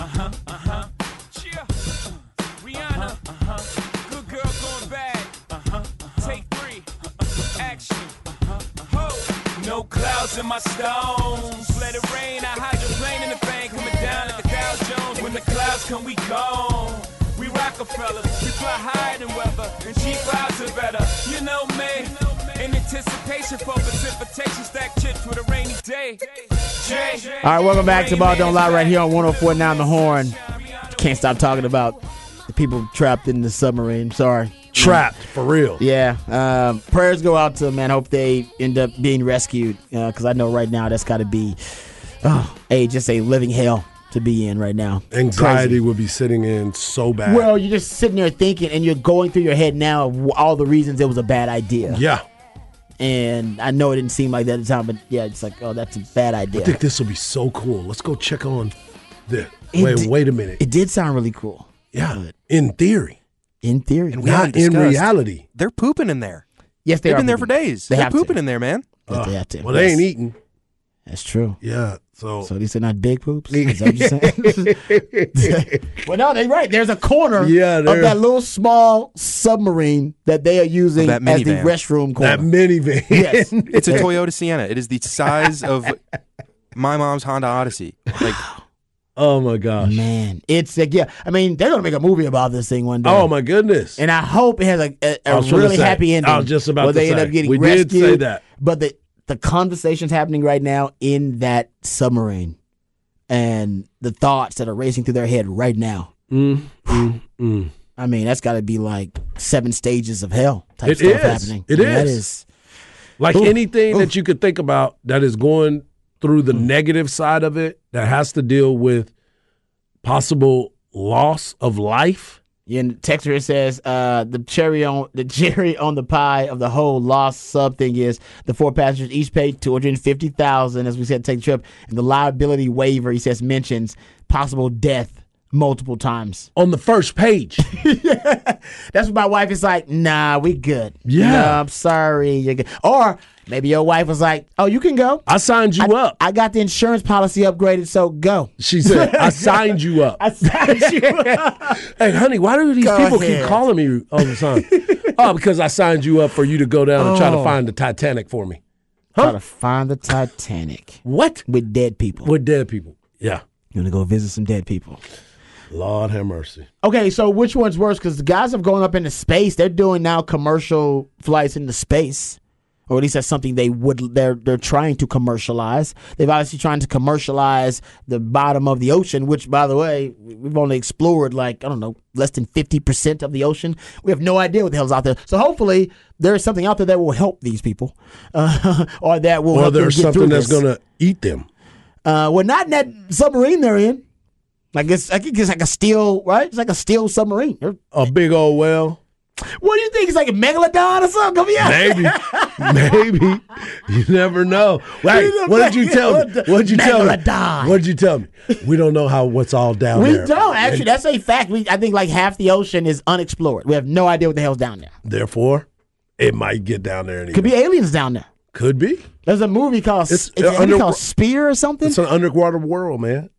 Uh-huh, uh-huh. Cheer. Rihanna. Uh-huh. Good girl going bad. Uh-huh. Take three. Action. Ho. No clouds in my stones. Let it rain. I hydroplane in the thing coming down at the Dow Jones. When the clouds come, we gone. We Rockefellers. We fly higher than weather. And cheap vibes are better. You know me. In anticipation for precipitation, stack chips with a rainy day. Jay. All right, welcome back to Ball Don't Lie right here on 104.9 The Horn. Can't stop talking about the people trapped in the submarine. Sorry. Trapped for real. Yeah. Um, prayers go out to them, man. Hope they end up being rescued because I know right now that's got to be, oh, hey, just a living hell to be in right now. Anxiety Crazy. would be sitting in so bad. Well, you're just sitting there thinking, and you're going through your head now of all the reasons it was a bad idea. yeah. And I know it didn't seem like that at the time, but yeah, it's like, oh, that's a bad idea. I think this will be so cool. Let's go check on this. It Wait, di- wait a minute. It did sound really cool. yeah. In theory, In theory. we not in reality. They're pooping in there. yes, they They've are been there for days. They They are have to. pooping in there, man. Yes, they have to. Well, they ain't eating. That's true. Yeah. So, So these are not big poops. Is that what you're saying? well, no, they're right. There's a corner Yeah, of that little small submarine that they are using That as the restroom corner. that minivan. yes, It's a Toyota Sienna. It is the size of my mom's Honda Odyssey. Like oh my gosh. man, it's like yeah. I mean, they're gonna make a movie about this thing one day. Oh my goodness. And I hope it has a, was trying to really say- happy ending. I was just about where to they end up getting we did rescued. say that. But the the conversations happening right now in that submarine, and the thoughts that are racing through their head right now. Mm, mm, mm. I mean, that's got to be like seven stages of hell type It stuff is. happening. It I mean, That is. is. Like anything that you could think about that is going through the negative side of it that has to deal with possible loss of life. Yeah, and the text here says uh, the cherry on the cherry on the pie of the whole lost sub thing is the four passengers each paid two hundred fifty thousand, as we said, to take the trip, and the liability waiver he says mentions possible death multiple times. On the first page. That's what my wife is like. Nah, we good. Yeah. No, I'm sorry, you're good. Or maybe your wife was like, Oh, you can go. I signed you I, up. I got the insurance policy upgraded, so go. She said, I signed you up. I signed you up. Hey, honey, why do these Go people ahead. keep calling me all the time? oh, because I signed you up for you to go down and try to Oh. find the Titanic for me. Try to find the Titanic What? with dead people. With dead people. Yeah. You want to go visit some dead people. Lord have mercy. Okay, so which one's worse? Because the guys have gone up into space. They're doing now commercial flights into space, or at least that's something they would. They're they're trying to commercialize. They've obviously trying to commercialize the bottom of the ocean, which, by the way, we've only explored like I don't know less than fifty percent of the ocean. We have no idea what the hell's out there. So hopefully there is something out there that will help these people, uh, or that will Or there's something that's going to eat them. Uh, well, not in that submarine they're in. Like it's, I think it's like a steel, right? It's like a steel submarine. A big old well. What do you think? It's like a megalodon or something? Come here. Maybe. Maybe. You never know. You what did you tell me? what did you tell me? What did you tell me? We don't know how what's all down We there. We don't actually. That's a fact. We I think like half the ocean is unexplored. We have no idea what the hell's down there. Therefore, it might get down there. Anyway. Could be aliens down there. Could be. There's a movie called It's, it's, it's uh, movie under- called Spear or something. It's an underwater world, man.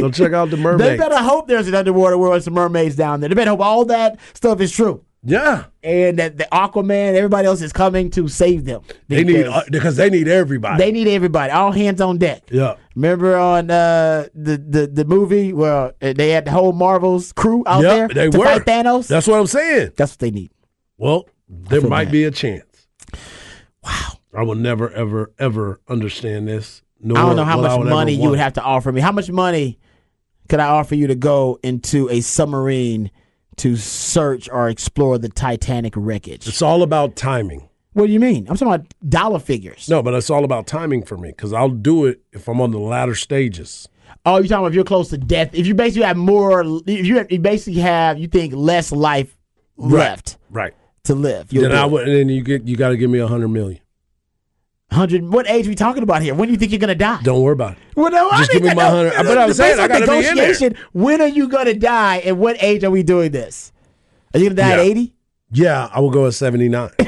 Go check out the mermaids. They better hope there's an underwater world and some mermaids down there. They better hope all that stuff is true. Yeah, And that the Aquaman, everybody else is coming to save them. they need Because uh, because they need everybody. they need everybody. All hands on deck. yeah, Remember on uh, the, the the movie where uh, they had the whole Marvel's crew out Yep, there they to were. fight Thanos? that's what I'm saying. That's what they need. Well, there might bad. be a chance. Wow, I will never, ever, ever understand this. Nor I don't know how much money you would have to offer me. How much money could I offer you to go into a submarine to search or explore the Titanic wreckage? It's all about timing. What do you mean? I'm talking about dollar figures. No, but it's all about timing for me because I'll do it if I'm on the latter stages. Oh, you're talking about if you're close to death? If you basically have more, if you, you basically have, you think less life left Right. to live. Then I would. And then you get. You got to give me a hundred million. Hundred. What age are we talking about here? When do you think you're gonna die? Don't worry about it. Well, no, Just think give me my 100. But I'm based saying I gotta be in there. negotiation, When are you gonna die, and what age are we doing this? Are you gonna die at eighty? Yeah, I will go at seventy nine.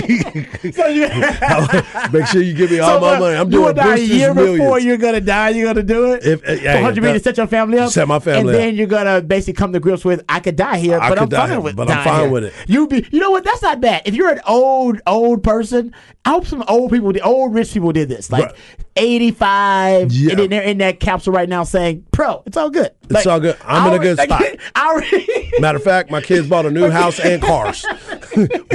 So you, Make sure you give me all so, my uh, money. I'm doing die a year millions. before you're gonna die. You're gonna do it. If- uh, yeah, for hundred yeah, million to set your family up. Set my family and up. then you're gonna basically come to grips with I could die here, I but I'm fine here, with but I'm fine here. with it. You be, you know what? That's not bad. If you're an old old person, I hope some old people, the old rich people did this, like Right. 85, Yeah. and then they're in that capsule right now saying, "Pro, it's all good. It's all good. I'm in a good spot. Already, Matter of fact, my kids bought a new house and cars.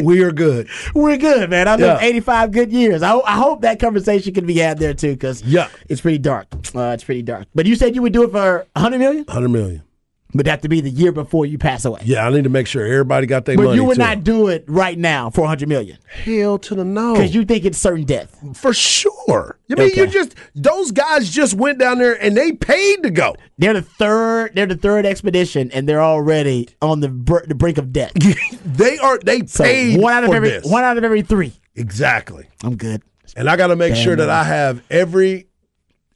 we are good. we're good, man. I lived Yeah. 85 good years. I, I hope that conversation can be had there too, because Yeah. it's pretty dark. Uh, it's pretty dark. But you said you would do it for 100 million, Hundred million. But have to be the year before you pass away. Yeah, I need to make sure everybody got their money. But you would too. not do it right now for 100 million Hell to the no. because you think it's certain death. for sure. I mean, you just those guys just went down there and they paid to go. They're the third. They're the third expedition, and they're already on the br- the brink of death. they are they So paid one out of for every this. one out of every three. exactly. I'm good. And I got to make Damn sure that. I have every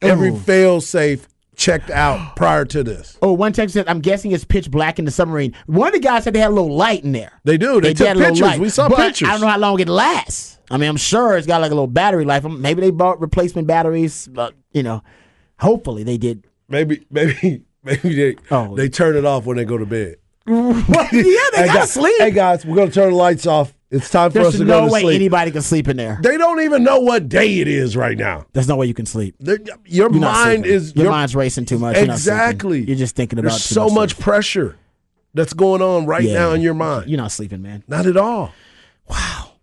every Ooh. fail safe checked out prior to this. Oh, one text said, "I'm guessing it's pitch black in the submarine." One of the guys said they had a little light in there. They do. They, did took have a little pictures. light, We saw pictures. I don't know how long it lasts. I mean, I'm sure it's got like a little battery life. Um, Maybe they bought replacement batteries, but you know, hopefully they did. Maybe maybe maybe they Oh. they turn it off when they go to bed. Yeah, they gotta sleep. Hey guys, we're gonna turn the lights off. It's time for us There's to no go to way sleep. anybody can sleep in there. they don't even know what day it is right now. There's no way you can sleep. They're- Your You're not mind sleeping. is your, your- mind's racing too much. You're not sleeping. exactly. You're just thinking about There's too so much. pressure that's going on right Yeah. now in your mind. You're not sleeping, man. Not at all. Wow.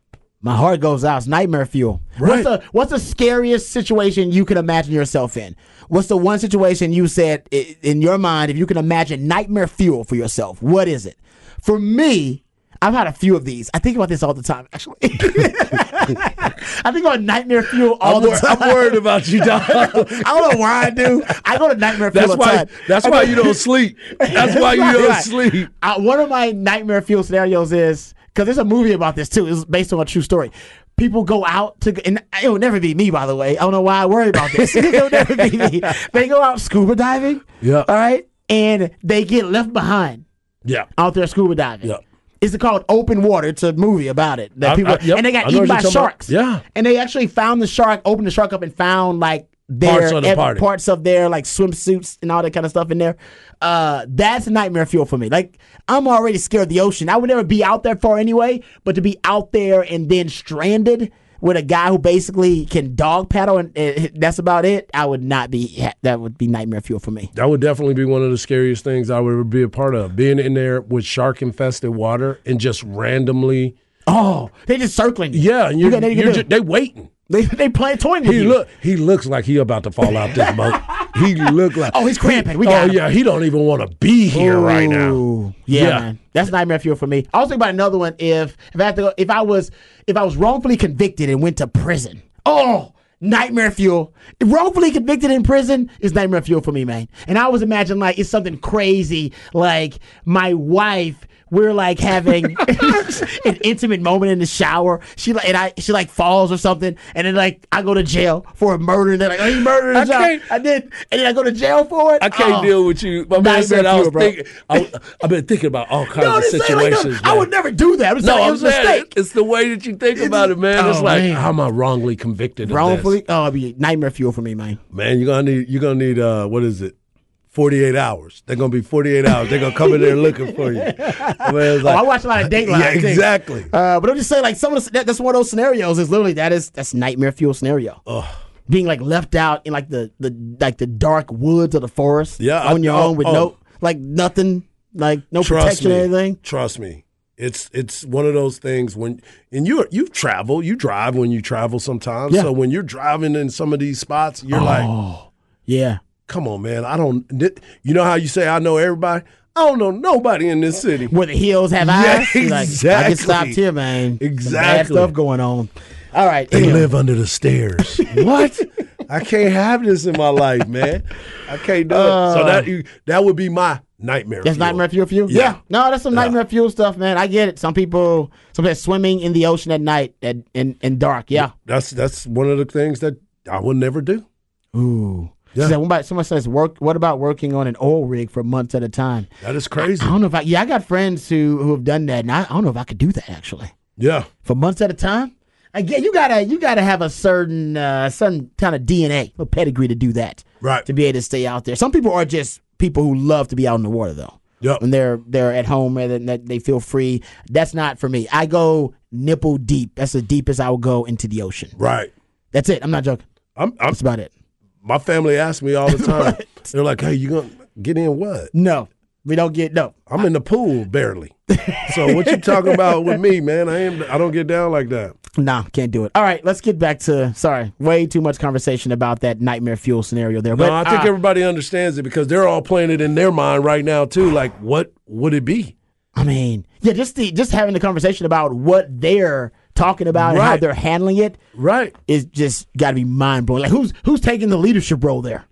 My heart goes out. It's nightmare fuel. Right. What's the What's the scariest situation you can imagine yourself in? What's the one situation you said i- in your mind if you can imagine nightmare fuel for yourself? What is it? For me, I've had a few of these. I think about this all the time. Actually, I think about nightmare fuel all I'm, the wor- time. I'm worried about you, Dog. I don't know why I do. I go to nightmare fuel That's all the why. time. That's why you don't sleep. That's why you don't right. sleep. Uh, one of my nightmare fuel scenarios is because there's a movie about this too. It's based on a true story. People go out to, and it will never be me, by the way. I don't know why I worry about this. It'll never be me. They go out scuba diving. Yeah. All right. And they get left behind Yeah. out there scuba diving. Yeah. It's called Open Water. It's a movie about it. That I- people I- yep. and they got eaten by you're about. sharks. Yeah. And they actually found the shark, opened the shark up, and found like their Parts of the parts of their like swimsuits and all that kind of stuff in there. Uh, that's nightmare fuel for me. Like I'm already scared of the ocean. I would never be out there for anyway, but to be out there and then stranded with a guy who basically can dog paddle and that's about it, I would not be. That would be nightmare fuel for me. That would definitely be one of the scariest things I would ever be a part of. Being in there with shark infested water and just randomly. Oh, they just circling. you. Yeah, you're, you you're just, they waiting. They they play toying with He you. look. He looks like he about to fall out this boat. He look like. Oh, he's cramping. We oh him. yeah, he don't even want to be here right now. Yeah, Yeah. man. That's nightmare fuel for me. I was thinking about another one if if I had to go, if I was if I was wrongfully convicted and went to prison. Oh, nightmare fuel. Wrongfully convicted in prison is nightmare fuel for me, man. And I always imagine like it's something crazy, like my wife. We're like having an intimate moment in the shower. She like and I she like falls or something, and then like I go to jail for a murder. And they're like, "Oh, you murdered I a job." can't- I did, and then I go to jail for it. I can't Oh. deal with you. My man said I was bro. thinking. I, I've been thinking about all kinds No, of ain't like no- situations. I would never do that. I'm No, I'm was a mistake. it's the way that you think about it, man. it's Oh, like man. how am I wrongly convicted? Of Wrongfully? this? Oh, it'd be nightmare fuel for me, man. man. You're gonna need. You're gonna need. Uh, what is it? 48 hours. They're gonna be 48 hours. They're gonna come in there looking for you. I mean, it's Oh, I watch a lot of Dateline. Yeah, exactly. Uh, but I'm just saying, like some of the, that, that's one of those scenarios. Is literally that is that's nightmare fuel scenario. Being like left out in like the the like the dark woods of the forest. Yeah, I- on your oh, own with oh. no like nothing, like no Trust protection me. or anything. Trust me. It's it's one of those things when and you you travel, you drive when you travel sometimes. Yeah. So when you're driving in some of these spots, you're like, Yeah. Come on, man. I don't. You know how you say I know everybody. I don't know nobody in this city. Where the hills have Yeah, eyes. You're like, I exactly. get stopped here, man. Some bad Exactly. stuff going on. All right. They live under the stairs. what? I can't have this in my life, man. I can't do it. So that uh. that would be my nightmare. That's fuel. nightmare fuel for you. Yeah. No, that's some nightmare fuel stuff, man. I get it. Some people, sometimes swimming in the ocean at night at, in in dark. Yeah. That's that's one of the things that I would never do. Ooh. Yeah. Said, someone says, work. What about working on an oil rig for months at a time? That is crazy. I don't know if I. Yeah, I got friends who who have done that, and I, I don't know if I could do that actually Yeah. for months at a time. Again, you gotta you gotta have a certain uh, certain kind of DNA, a pedigree to do that, Right. to be able to stay out there. Some people are just people who love to be out in the water, though. Yep. When they're they're at home and that they feel free. That's not for me. I go nipple deep. That's the deepest I will go into the ocean. Right. That's it. I'm not joking. I'm, I'm That's about it. My family asks me all the time. They're like, "Hey, you gonna get in what?" No, we don't get no. I'm in the pool barely. so what you talking about with me, man? I am. I don't get down like that. Nah, can't do it. All right, let's get back to sorry, way too much conversation about that nightmare fuel scenario there. No, But I think uh, everybody understands it because they're all playing it in their mind right now too. Like, what would it be? I mean, yeah, just the just having the conversation about what they're talking about and how they're handling it Right. is just got to be mind blowing. Like who's who's taking the leadership role there?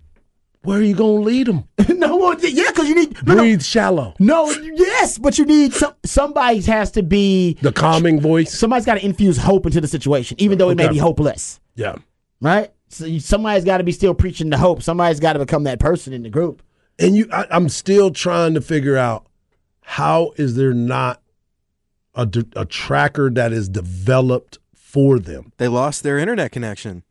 Where are you gonna lead them? no, well, yeah, because you need no, no, Breathe shallow. no, yes, but you need some somebody has to be The calming voice. somebody's got to infuse hope into the situation, even though it may be hopeless, Yeah. right? So you, somebody's got to be still preaching the hope. Somebody's got to become that person in the group. And you, I, I'm still trying to figure out how is there not a, d- a tracker that is developed for them. They lost their internet connection.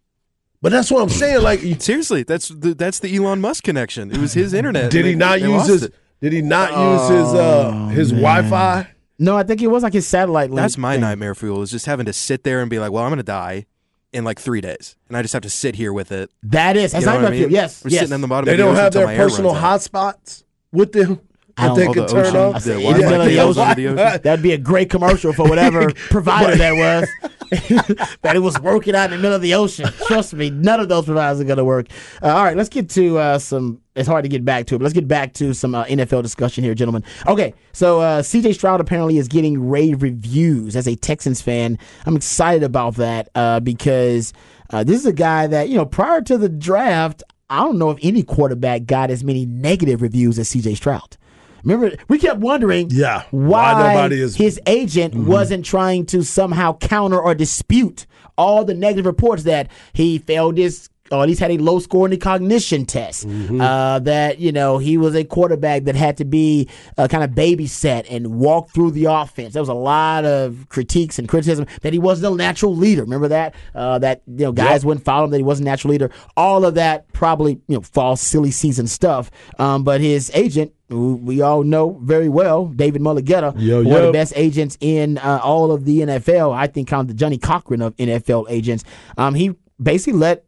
But that's what I'm saying. Like, Seriously, that's the that's the Elon Musk connection. It was his internet. did and he not they use lost his? it. Did he not use his uh his Wi-Fi? No, I think it was like his satellite link. That's my thing. nightmare fuel. Is just having to sit there and be like, well, I'm going to die in like three days, and I just have to sit here with it. That is. That's You know not I my mean? fuel. Yes. We're yes. sitting in the bottom. They of the don't ocean have till their personal hotspots with them know. Oh, the turn ocean- off. the In the middle of the ocean. under the ocean. That'd be a great commercial for whatever provider that was. that it was working out in the middle of the ocean. Trust me, none of those providers are going to work. Uh, all right, let's get to uh, some. It's hard to get back to it, but let's get back to some uh, NFL discussion here, gentlemen. Okay, so uh, CJ Stroud apparently is getting rave reviews as a Texans fan. I'm excited about that uh, because uh, this is a guy that, you know, prior to the draft, I don't know if any quarterback got as many negative reviews as CJ Stroud. Remember, we kept wondering Yeah, why, why nobody is- his agent mm-hmm. wasn't trying to somehow counter or dispute all the negative reports that he failed his or at least had a low score in the cognition test. Uh, that you know he was a quarterback that had to be uh, kind of babysat and walk through the offense. There was a lot of critiques and criticism that he wasn't a natural leader. Remember that uh, that you know guys wouldn't follow him. That he wasn't a natural leader. All of that probably you know false silly season stuff. Um, but his agent. We all know very well, David Mulugheta, Yo, one of the best agents in uh, all of the NFL. I think kind of the Johnnie Cochran of NFL agents. Um, he basically let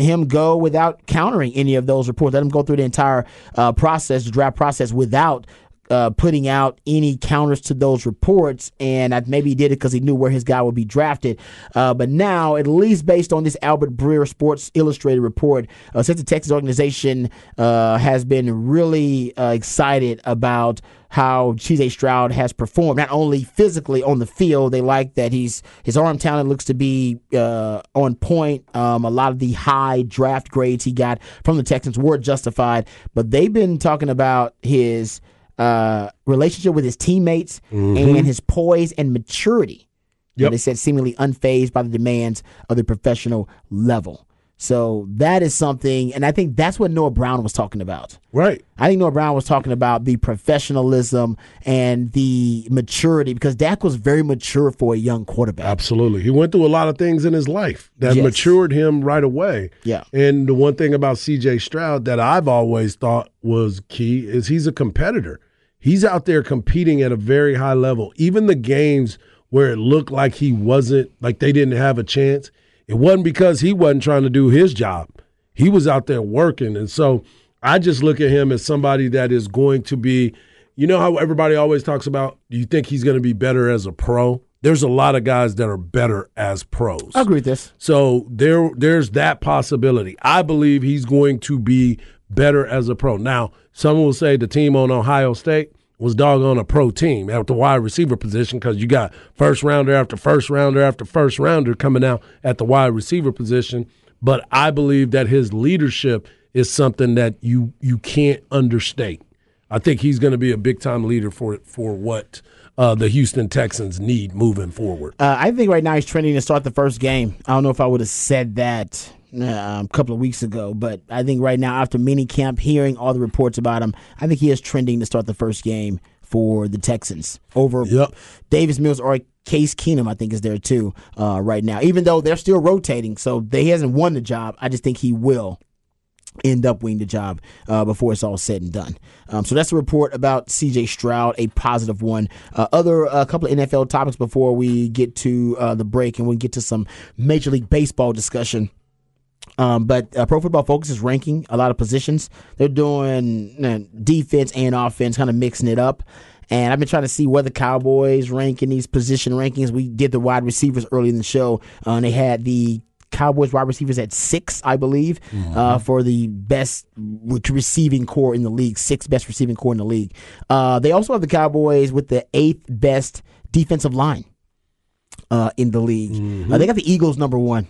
him go without countering any of those reports. Let him go through the entire uh, process, the draft process, without uh, putting out any counters to those reports. And I, maybe he did it because he knew where his guy would be drafted. Uh, but now, at least based on this Albert Breer Sports Illustrated report, uh, since the Texas organization uh, has been really uh, excited about how CJ Stroud has performed, not only physically on the field, they like that he's his arm talent looks to be uh, on point. Um, a lot of the high draft grades he got from the Texans were justified, but they've been talking about his uh, relationship with his teammates and his poise and maturity. Yep. They said seemingly unfazed by the demands of the professional level. So that is something, and I think that's what Noah Brown was talking about. Right. I think Noah Brown was talking about the professionalism and the maturity because Dak was very mature for a young quarterback. Absolutely. He went through a lot of things in his life that Yes. matured him right away. Yeah. And the one thing about CJ Stroud that I've always thought was key is he's a competitor. He's out there competing at a very high level. Even the games where it looked like he wasn't, like they didn't have a chance, it wasn't because he wasn't trying to do his job. He was out there working. And so I just look at him as somebody that is going to be, you know how everybody always talks about, do you think he's going to be better as a pro? There's a lot of guys that are better as pros. I agree with this. So there there's that possibility. I believe he's going to be better as a pro. Now, someone will say the team on Ohio State was doggone a pro team at the wide receiver position because you got first rounder after first rounder after first rounder coming out at the wide receiver position. but I believe that his leadership is something that you you can't understate. I think he's going to be a big time leader for for what uh, the Houston Texans need moving forward. Uh, I think right now he's trending to start the first game. I don't know if I would have said that uh, a couple of weeks ago, but I think right now, after mini camp, hearing all the reports about him, I think he is trending to start the first game for the Texans over Yep. Davis Mills or Case Keenum. I think is there too uh, right now, even though they're still rotating. So they he hasn't won the job. I just think he will end up winning the job uh, before it's all said and done. Um, so that's a report about C.J. Stroud, a positive one. Uh, other a couple of NFL topics before we get to uh, the break and we get to some Major League Baseball discussion. Um, but uh, Pro Football Focus is ranking a lot of positions. They're doing uh, defense and offense, kind of mixing it up. And I've been trying to see where the Cowboys rank in these position rankings. We did the wide receivers early in the show, uh, and they had the Cowboys wide receivers at six, I believe, uh, for the best receiving core in the league, six best receiving core in the league. Uh, they also have the Cowboys with the eighth best defensive line uh, in the league. Uh, they got the Eagles number one.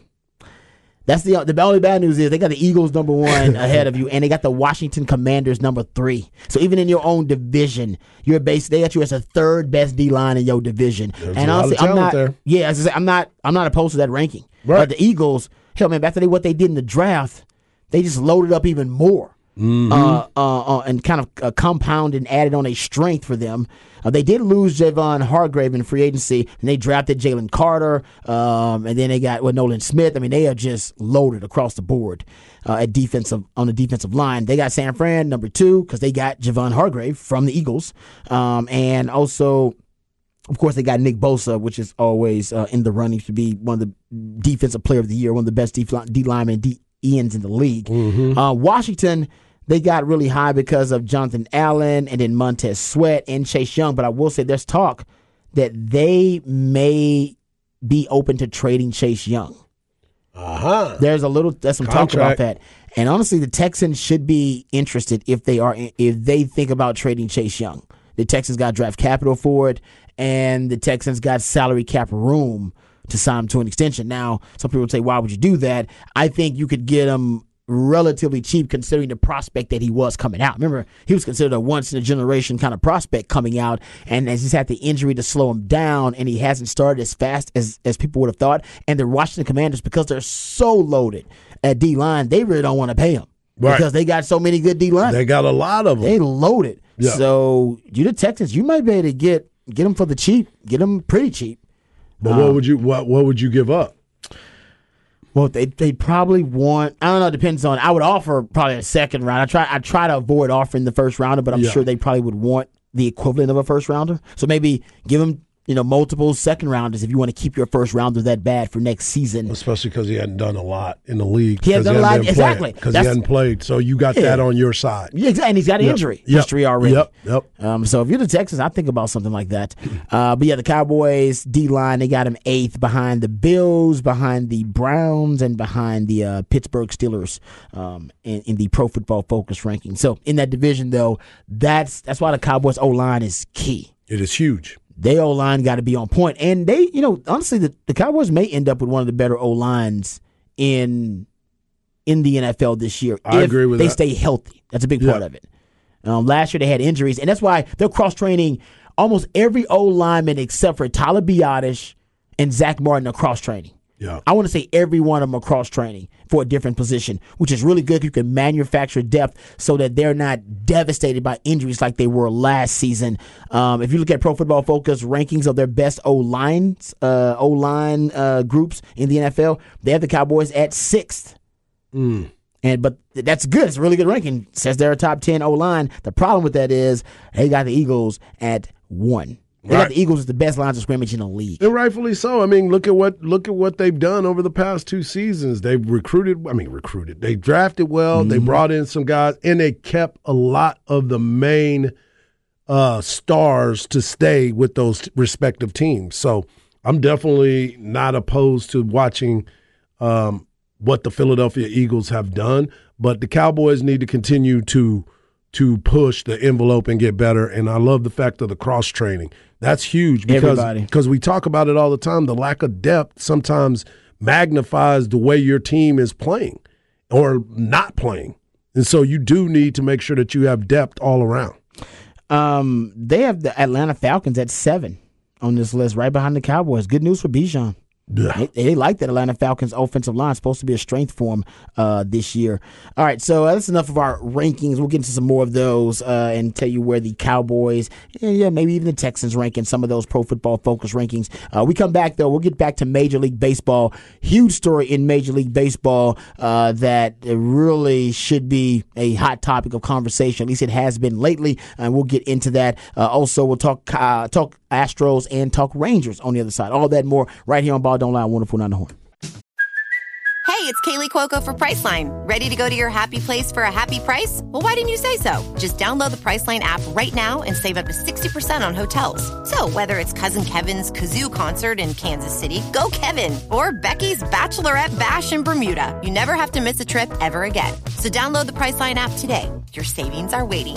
That's the the only bad news is they got the Eagles number one ahead of you, and they got the Washington Commanders number three. So even in your own division, you're base they got you as a third best D line in your division. There's and a lot of honestly, I'm not. there. Yeah, as I say, I'm not. I'm not opposed to that ranking. Right. But the Eagles, hell man, after they what they did in the draft, they just loaded up even more. Mm-hmm. Uh, uh, uh, and kind of uh, compounded and added on a strength for them. Uh, they did lose Javon Hargrave in free agency, and they drafted Jalen Carter, um, and then they got with Nolan Smith. I mean, they are just loaded across the board uh, at defensive on the defensive line. They got San Fran number two because they got Javon Hargrave from the Eagles, um, and also of course, they got Nick Bosa, which is always uh, in the running to be one of the defensive player of the year, one of the best D, D linemen, D ends in the league. Uh, Washington, they got really high because of Jonathan Allen and then Montez Sweat and Chase Young. But I will say there's talk that they may be open to trading Chase Young. Uh huh. There's a little there's some talk about that. And honestly, the Texans should be interested if they are if they think about trading Chase Young. The Texans got draft capital for it, and the Texans got salary cap room to sign him to an extension. Now, some people would say, why would you do that? I think you could get him relatively cheap considering the prospect that he was coming out. Remember, he was considered a once in a generation kind of prospect coming out, and as he's had the injury to slow him down, and he hasn't started as fast as, as people would have thought. And the Washington Commanders, because they're so loaded at D line, they really don't want to pay him Right. because they got so many good D line. They got a lot of them. They loaded. Yeah. So you the Texans, you might be able to get get them for the cheap, get them pretty cheap. but Um, what would you what what would you give up? Well, they they probably want. I don't know. It depends on. I would offer probably a second round. I try. I try to avoid offering the first rounder, but I'm Yeah. sure they probably would want the equivalent of a first rounder. So maybe give them you know multiple second rounders if you want to keep your first rounder that bad for next season. Especially because he hadn't done a lot in the league. He hadn't done a lot- exactly. because he hadn't played. So you got Yeah. that on your side. Yeah, exactly. And he's got an Yep. injury Yep. history already. Yep. Yep. Um, so if you're the Texans, I think about something like that. Uh, but yeah, the Cowboys D line they got him eighth behind the Bills, behind the Browns, and behind the uh, Pittsburgh Steelers um, in, in the Pro Football Focus ranking. So in that division, though, that's that's why the Cowboys O line is key. It is huge. Their O line got to be on point, and they, you know, honestly, the, the Cowboys may end up with one of the better O lines in in the NFL this year. I if agree with they that. stay healthy. That's a big part of it. Um, last year they had injuries, and that's why they're cross training almost every O lineman except for Tyler Biadasz and Zach Martin are cross training. Yeah. I want to say every one of them are cross training for a different position, which is really good. You can manufacture depth so that they're not devastated by injuries like they were last season. Um, if you look at Pro Football Focus rankings of their best O lines, uh, O line uh, groups in the NFL, they have the Cowboys at sixth. And but that's good. It's a really good ranking. Says they're a top ten O line. The problem with that is they got the Eagles at one. They got the Eagles as the best lines of scrimmage in the league. And rightfully so. I mean, look at what look at what they've done over the past two seasons. They've recruited. I mean, recruited. They drafted well. They brought in some guys, and they kept a lot of the main uh, stars to stay with those respective teams. So I'm definitely not opposed to watching um, what the Philadelphia Eagles have done, but the Cowboys need to continue to to push the envelope and get better. And I love the fact of the cross training. That's huge because because we talk about it all the time. The lack of depth sometimes magnifies the way your team is playing or not playing. And so you do need to make sure that you have depth all around. Um, they have the Atlanta Falcons at seven on this list, right behind the Cowboys. Good news for Bijan. They, they like that Atlanta Falcons offensive line. It's supposed to be a strength for them uh, this year. All right, so uh, that's enough of our rankings. We'll get into some more of those uh, and tell you where the Cowboys and yeah, maybe even the Texans rank in some of those pro football focus rankings. Uh, we come back though. We'll get back to Major League Baseball. Huge story in Major League Baseball uh, that really should be a hot topic of conversation. At least it has been lately, and we'll get into that. Uh, also, we'll talk talk Astros and talk Rangers on the other side. All that more right here on Ball Don't Lie. Wonderful, not the horn. Hey, it's Kaley Cuoco for Priceline. Ready to go to your happy place for a happy price? Well, why didn't you say so? Just download the Priceline app right now and save up to 60% on hotels. So, whether it's Cousin Kevin's Kazoo concert in Kansas City, go Kevin, or Becky's Bachelorette Bash in Bermuda, you never have to miss a trip ever again. So, download the Priceline app today. Your savings are waiting.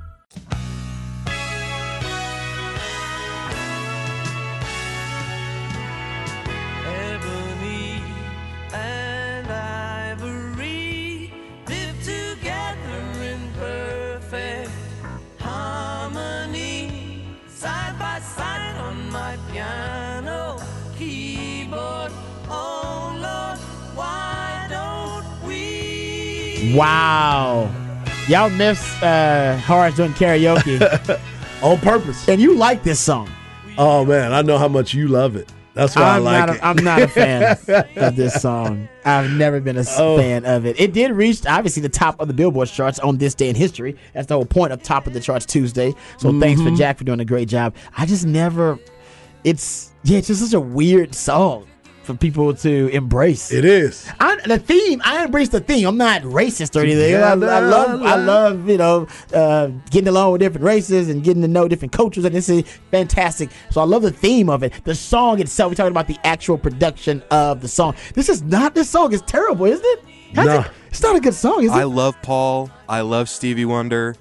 Wow. Y'all miss uh, Horace doing karaoke. On purpose. and you like this song. Oh man, I know how much you love it. That's why I'm, I like not it. I'm not a fan of this song. I've never been a Oh. fan of it. It did reach, obviously, the top of the Billboard charts on this day in history. That's the whole point of top of the charts Tuesday. So thanks Mm-hmm. for Jack for doing a great job. I just never, it's, yeah, it's just such a weird song for people to embrace. it is. I, the theme, I embrace the theme. I'm not racist or anything. I, I Together, love, I love. love, you know, uh, getting along with different races and getting to know different cultures, and this is fantastic. So I love the theme of it. The song itself, we're talking about the actual production of the song. This is not. This song is terrible, isn't it? How's Nah. it- It's not a good song, is it? I love Paul. I love Stevie Wonder.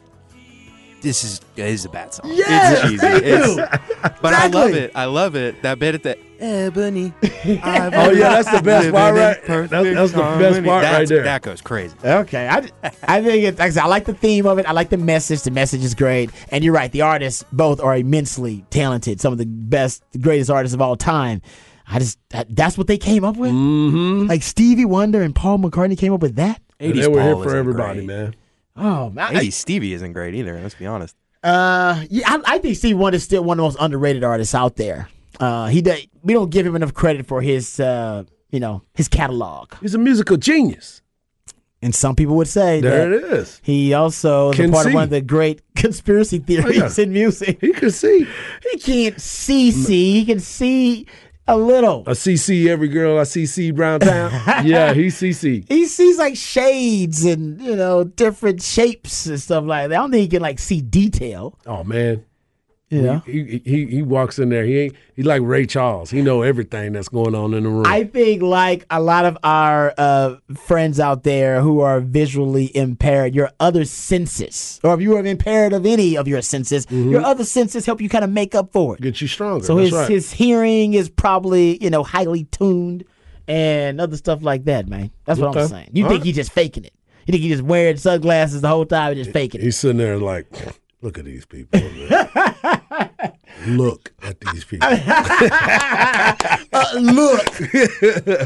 This is it is a bad song. Yes, it's cheesy. thank It's- you. but I love it. I love it. That bit at the ebony. Oh yeah, that's the best part right. That's, that's the best part right there. That goes crazy. Okay, I, I think it. I, like the theme of it. I like the message. The message is great, and you're right. The artists both are immensely talented. Some of the best, the greatest artists of all time. I just that, that's what they came up with. Mm-hmm. Like Stevie Wonder and Paul McCartney came up with that. And 80s they were here Paul for isn't everybody, great. man. Oh man, 80s Stevie isn't great either. Let's be honest. Uh, yeah, I, I think Stevie Wonder is still one of the most underrated artists out there. Uh, he does, we don't give him enough credit for his, uh, you know, his catalog. He's a musical genius. And some people would say There that it is. he also is a Can part of one of the great conspiracy theories yeah. in music. He can see He can't see see. He can see a little. a CC. Every girl I CC Brown Town. yeah, he CC. He sees like shades and you know different shapes and stuff like that. I don't think he can like see detail. Oh man, Know. he, he he walks in there. He ain't he like Ray Charles. He know everything that's going on in the room. I think like a lot of our uh, friends out there who are visually impaired, your other senses, or if you are impaired of any of your senses, your other senses help you kind of make up for it. Get you stronger. So That's his right. his hearing is probably you know highly tuned and other stuff like that, man. That's what I'm saying. You All think right. he's just faking it? You think he's just wearing sunglasses the whole time and just faking it? He's sitting there like, look at these people. look at these people. Uh, look,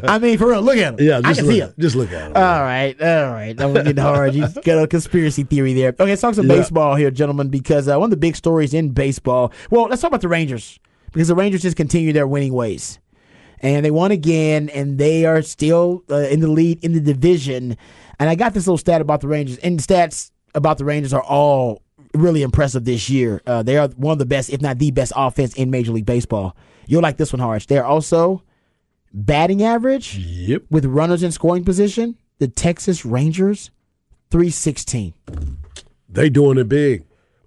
I mean for real, look at them. Yeah, I can look, see him. just look at him. All right, all right. Was getting hard. You got a conspiracy theory there. Okay, let's talk some Yeah. baseball here, gentlemen, because uh, one of the big stories in baseball. Well, let's talk about the Rangers because the Rangers just continue their winning ways, and they won again, and they are still uh, in the lead in the division. And I got this little stat about the Rangers, and stats about the Rangers are all really impressive this year. Uh, they are one of the best, if not the best, offense in Major League Baseball. You'll like this one, Harsh. They're also batting average yep. with runners in scoring position, the Texas Rangers, 316. They doing it big.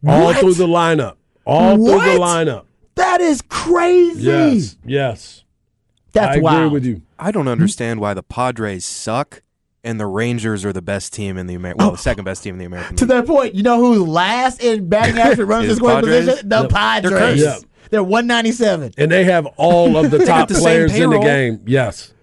All What? through the lineup. All through the lineup. That is crazy. Yes. Yes. That's I agree with you. I don't understand why the Padres suck and the Rangers are the best team in the American. Well, the oh. second best team in the American. To League. that point, you know who's last in batting average and runners in scoring Padres? position? The Yep. Padres. They're cursed. Yep. They're 197. and they have all of the top the same players in the payroll. game. Yes,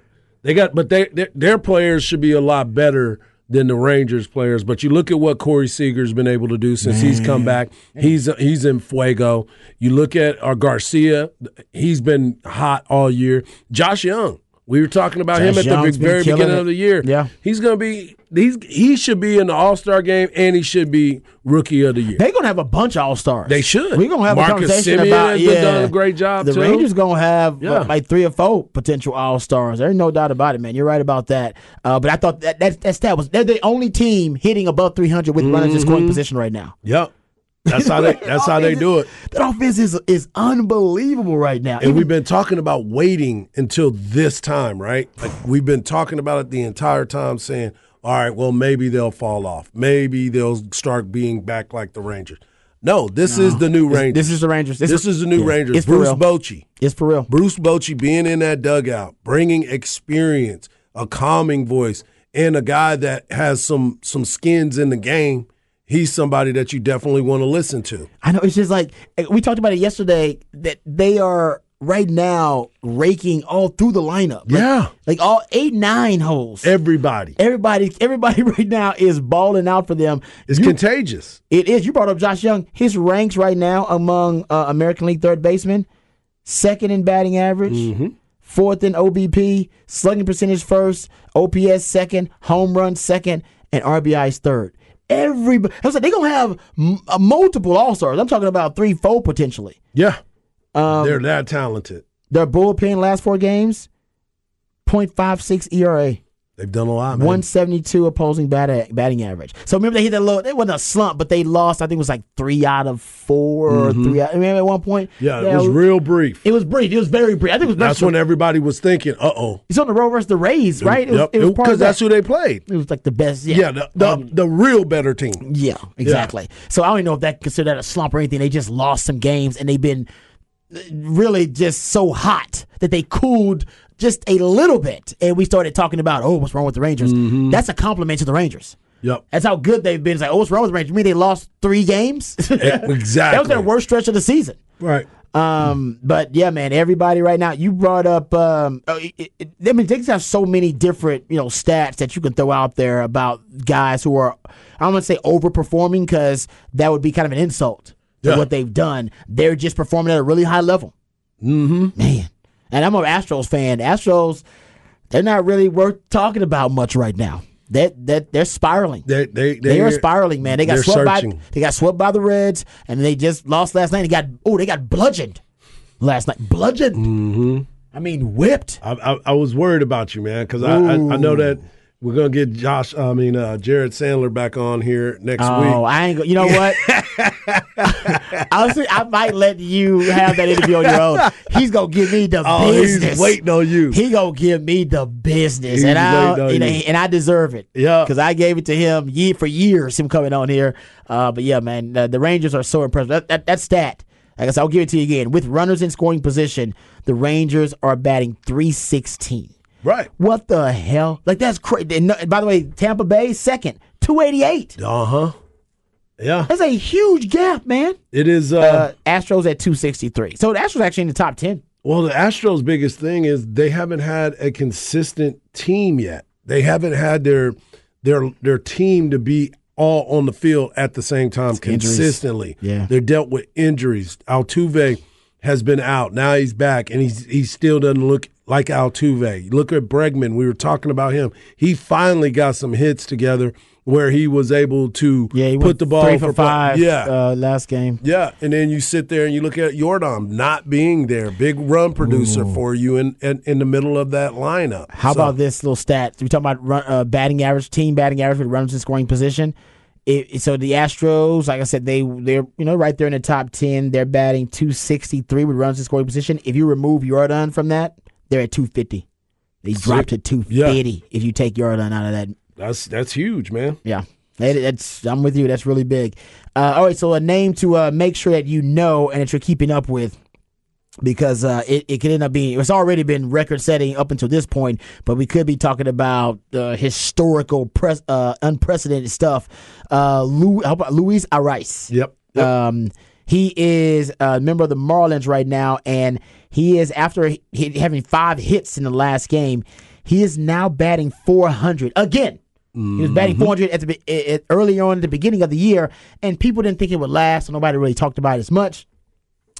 they got, but they their, their players should be a lot better than the Rangers players. But you look at what Corey Seager's been able to do since he's come back. He's he's in fuego. You look at our Garcia; he's been hot all year. Josh Jung. We were talking about him Josh at the very beginning it. of the year. Yeah. he's going to be. He's he should be in the All Star game, and he should be Rookie of the Year. They're gonna have a bunch of all stars. They should. We're gonna have Marcus a conversation Semien about yeah. done a great job, The too. Rangers gonna have Yeah. uh, like three or four potential all stars. There's no doubt about it, man. You're right about that. Uh, but I thought that that, that stat was they're the only team hitting above 300 with runners in Mm-hmm. scoring position right now. Yep, that's how they. That's how they do it. That offense is is unbelievable right now. And Even- we've been talking about waiting until this time, right? Like we've been talking about it the entire time, saying, "All right, well, maybe they'll fall off. Maybe they'll start being back like the Rangers." No, this is the new Rangers. this is the Rangers. This, This- is the new yeah, Rangers. it's Bruce. Bochy. it's for real. Bruce Bochy being in that dugout, bringing experience, a calming voice, and a guy that has some some skins in the game. He's somebody that you definitely want to listen to. I know it's just like eh, we talked about it yesterday that they are right now raking all through the lineup. Like- Yeah. like all eight nine holes. Everybody. Everybody, everybody right now is balling out for them. It's You- contagious. It is. You brought up Josh Jung. His ranks right now among uh, American League third basemen, second in batting average, Mm-hmm. fourth in OBP, slugging percentage first, OPS second, home run second, and RBIs third. Everybody, I was like, they're gonna have m- uh, multiple All Stars. I'm talking about three, four potentially. Yeah. Um, They're that talented. their bullpen last four games, 0.56 ERA. They've done a lot, man. 172 opposing bat- batting average. So remember they hit that low. It wasn't a slump, but they lost. I think it was like three out of 4 or three. Out, remember at one point. Mm-hmm. yeah, it was real brief. It was brief. It was very brief. I think it was. That's when everybody was thinking, "Uh oh." It's on the road versus the Rays, right? It was, Yep. it was Because that's who they played. It was like the best. Yeah, Yeah, the the, Um, the real better team. yeah, exactly. So I don't even know if that consider that a slump or anything. They just lost some games and they've been uh, really just so hot that they cooled just a little bit. And we started talking about, oh, what's wrong with the Rangers? Mm-hmm. That's a compliment to the Rangers. Yep. That's how good they've been. It's like, oh, what's wrong with the Rangers? You mean they lost three games? exactly. that was their worst stretch of the season. Right. Um, but yeah, man, everybody right now. You brought up. Um, oh, it, it, I mean, they have so many different you know stats that you can throw out there about guys who are. I don't want to say overperforming because that would be kind of an insult to Yeah. what they've done. They're just performing at a really high level. Mm-hmm. Man, and I'm an Astros fan. Astros, they're not really worth talking about much right now. They that they're spiraling. They they They they're- spiraling, man. They got they're swept by they got swept by the Reds, and they just lost last night. They got oh, they got bludgeoned last night. Bludgeoned. Mm-hmm. I mean, whipped. I, I, I was worried about you, man, because I, I I know that we're gonna get Josh. I mean, uh, Jared Sandler back on here next Oh, week. Oh, I ain't. Go, you know what? Honestly, I might let you have that interview on your own. He's gonna give me the Oh, business. he's waiting on you. He gonna give me the business, He's and I waiting on you know, you. and I deserve it. Yeah. because I gave it to him ye- for years. Him coming on here, uh, but yeah, man, the, the Rangers are so impressive. That, that, that stat, I guess I'll give it to you again. With runners in scoring position, the Rangers are batting three sixteen. Right. What the hell? Like that's crazy. No- by the way, Tampa Bay second, two eighty eight. Uh huh. Yeah. That's a huge gap, man. It is. Uh, Uh, Astros at two sixty three. So the Astros actually in the top ten. well, the Astros' biggest thing is they haven't had a consistent team yet. They haven't had their their their team to be all on the field at the same time injuries. consistently. Yeah. They're dealt with injuries. Altuve has been out. Now he's back, and he's he still doesn't look like Altuve. Look at Bregman. We were talking about him. He finally got some hits together where he was able to Yeah, put the ball three for play- five. Yeah, uh, last game. yeah, and then you sit there and you look at Jordan not being there, big run producer for you in, in in the middle of that lineup. How So, about this little stat? We talking about run, uh, batting average, team batting average with runners in scoring position. It, so the Astros, like I said, they they're you know right there in the top ten. They're batting two sixty three with runs in scoring position. If you remove Jordan from that, they're at two fifty. They dropped to two fifty if you take Jordan out of that That's that's huge, man. Yeah. That- That's I'm with you. That's really big. Uh, all right, so a name to uh, make sure that you know and that you're keeping up with. because uh, it, it could end up being it's already been record setting up until this point, but we could be talking about uh, historical, pres- uh, unprecedented stuff. Uh, Lu- how about Luis Arraez? Yep. yep. Um, he is a member of the Marlins right now, and he is after having five hits in the last game. He is now batting 400 again. He was batting 400 at the at, early on at the beginning of the year, and people didn't think it would last. So nobody really talked about it as much.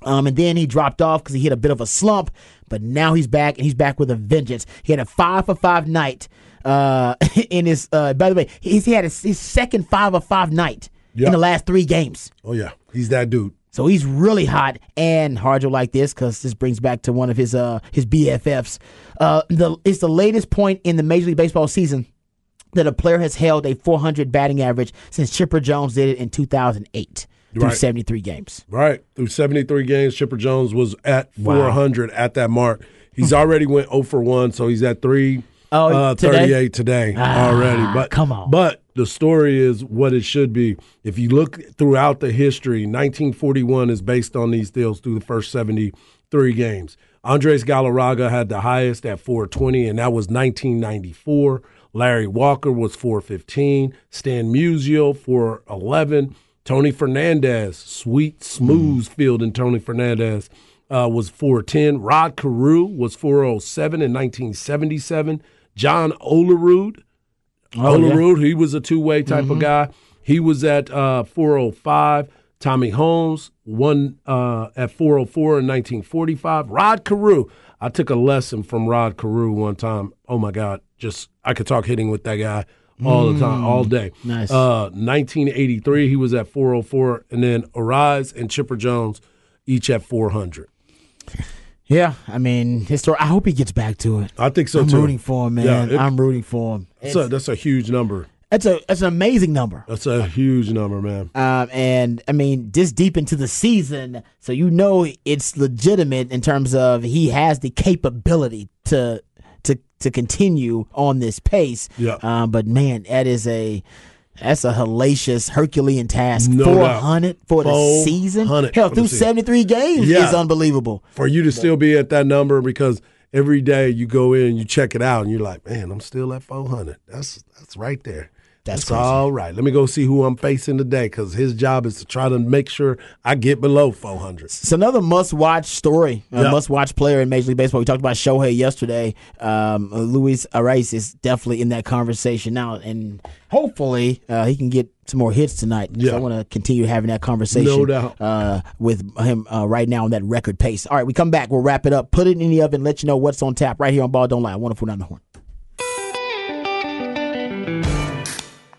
Um, and then he dropped off because he hit a bit of a slump, but now he's back and he's back with a vengeance. He had a five for five night. Uh, in his uh, by the way, he's he had his, his second five of five night Yep. in the last three games. oh yeah, he's that dude. So he's really hot, and Harjo like this because this brings back to one of his uh his BFFs. Uh, the it's the latest point in the Major League Baseball season that a player has held a 400 batting average since Chipper Jones did it in 2008 through Right. 73 games. Right. Through 73 games, Chipper Jones was at Wow. 400 at that mark. He's already went 0 for 1, so he's at 3 Oh, uh, today? 38 today Ah, already. But come on. But the story is what it should be. If you look throughout the history, 1941 is based on these deals through the first 73 games. Andres Galarraga had the highest at 420, and that was 1994. Larry Walker was 415. Stan Musial 411. Tony Fernandez, sweet, smooth field, and Tony Fernandez uh, was 410. Rod Carew was 407 in 1977. John Olerud, Oh, yeah. He was a two way type of guy. He was at uh, 405. Tommy Holmes, one uh, at 404 in 1945. Rod Carew, I took a lesson from Rod Carew one time. Oh my God, just I could talk hitting with that guy all the time, all day. Nice. Uh, 1983, he was at 404, and then Arraez and Chipper Jones, each at 400. Yeah, I mean, his story. I hope he gets back to it. I think so too. I'm too. rooting for him, man. Yeah, it- I'm rooting for him. That's a, that's a huge number. That's a that's an amazing number. That's a huge number, man. Um, and I mean, this deep into the season, so you know it's legitimate in terms of he has the capability to to to continue on this pace. Yeah. Um, but man, that is a that's a hellacious Herculean task. No Four doubt. hundred for the 400 season. Hell, through season. seventy three games Yeah. is unbelievable. for you to still be at that number because every day you go in you check it out and you're like, man, I'm still at 400. That's that's right there. That's all right. Let me go see who I'm facing today because his job is to try to make sure I get below 400. It's another must-watch story, a must-watch player in Major League Baseball. We talked about Shohei yesterday. Um, Luis Arraez is definitely in that conversation now, and hopefully uh, he can get some more hits tonight. So Yeah. I want to continue having that conversation. No doubt. Uh, with him uh, right now on that record pace. All right, we come back. We'll wrap it up. Put it in the oven. Let you know what's on tap right here on Ball Don't Lie. Wonderful down the horn.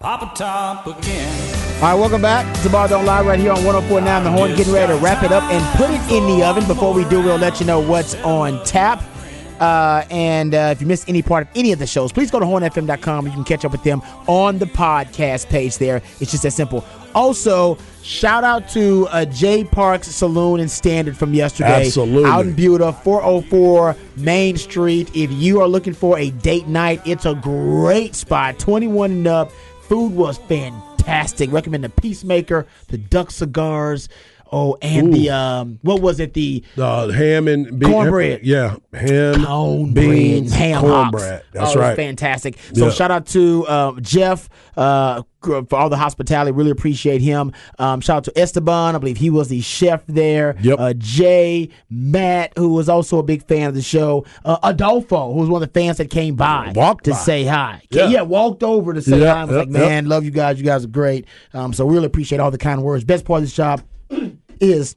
Pop a Top again. All right, welcome back to Ball Don't Lie right here on 1049 The Horn. Getting ready to wrap it up and put it in the oven. Before we do, we'll let you know what's on tap. Uh, and uh, if you missed any part of any of the shows, please go to hornfm.com. You can catch up with them on the podcast page there. It's just that simple. Also, shout out to uh, J Parks Saloon and Standard from yesterday. Absolutely. Out in Buda, 404 Main Street. If you are looking for a date night, it's a great spot. 21 and up. Food was fantastic. Recommend the Peacemaker, the Duck Cigars. Oh, and the um, what was it? The Uh, ham and bean, Cornbread. Yeah, ham, cornbread, beans, ham cornbread. hocks. That's oh, right. fantastic. So Yeah. shout out to uh, Jeff uh, for all the hospitality. Really appreciate him. Um, shout out to Esteban. I believe he was the chef there. Yep. Uh, Jay, Matt, who was also a big fan of the show. Uh, Adolfo, who was one of the fans that came by Walked to by. say hi. Yeah. Yeah. walked over to say Yeah, hi. I was yep, like, yep. man, love you guys. You guys are great. Um, so really appreciate all the kind words. Best part of the job is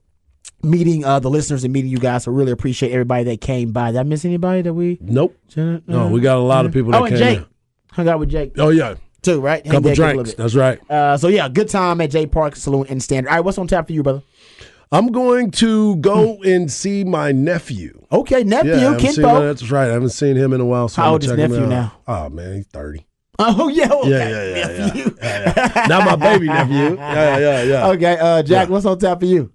meeting uh, the listeners and meeting you guys. So really appreciate everybody that came by. Did I miss anybody that we? Nope. No, we got a lot of people that oh, and came Jake. in. Hung out with Jake. Oh yeah, too, right? Hang Couple there, kick a little drinks. That's right. Uh, so yeah, good time at J Park Saloon and Standard. All right, what's on tap for you, brother? I'm going to go and see my nephew. Okay, nephew, Yeah, Kinpo. that's right. I haven't seen him in a while. So How I'm old is nephew now? Oh man, he's thirty. Oh yeah, okay. Yeah, yeah, yeah, yeah. nephew. Yeah, yeah. Not my baby nephew. Yeah, yeah, yeah. Okay, uh, Jack, what's on tap for you?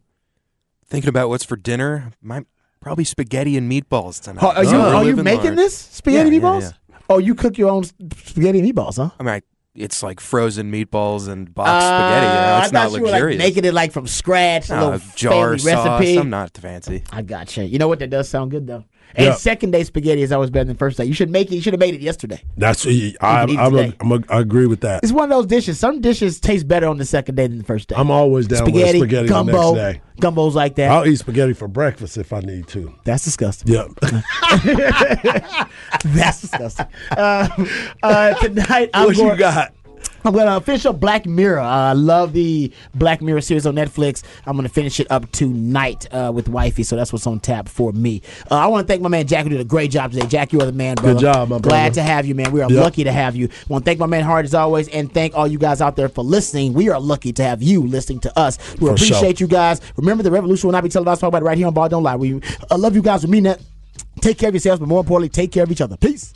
Thinking about what's for dinner, might probably spaghetti and meatballs tonight. Are, are you we're you making large. this spaghetti Yeah, yeah, meatballs? Oh, you cook your own spaghetti and meatballs, huh? I mean, I, it's like frozen meatballs and boxed spaghetti. You know, Uh, it's I not thought you were like luxurious. making it like from scratch, a No, little jar family sauce. recipe. I'm not fancy. I gotcha. You know what? That does sound good though. And Yeah. second day spaghetti is always better than first day. You should make it. You should have made it yesterday. That's I, I'm, a. I'm a, I agree with that. It's one of those dishes. Some dishes taste better on the second day than the first day. I'm always down spaghetti, with spaghetti gumbo, the next day. gumbos like that. I'll eat spaghetti for breakfast if I need to. That's disgusting. Yep. That's disgusting. Uh, uh, tonight, I'm what going, you got? I'm going to finish up Black Mirror. Uh, I love the Black Mirror series on Netflix. I'm going to finish it up tonight uh, with Wifey, so that's what's on tap for me. Uh, I want to thank my man Jack who did a great job today. Jack, you are the man, brother. Good job, my Glad brother. to have you, man. We are Yep. lucky to have you. want to thank my man Hard as always, and thank all you guys out there for listening. We are lucky to have you listening to us. We For sure. appreciate you guys. Remember, the revolution will not be televised. Talk about it right here on Ball Don't Lie. We uh, love you guys. We mean that. Take care of yourselves, but more importantly, take care of each other. Peace.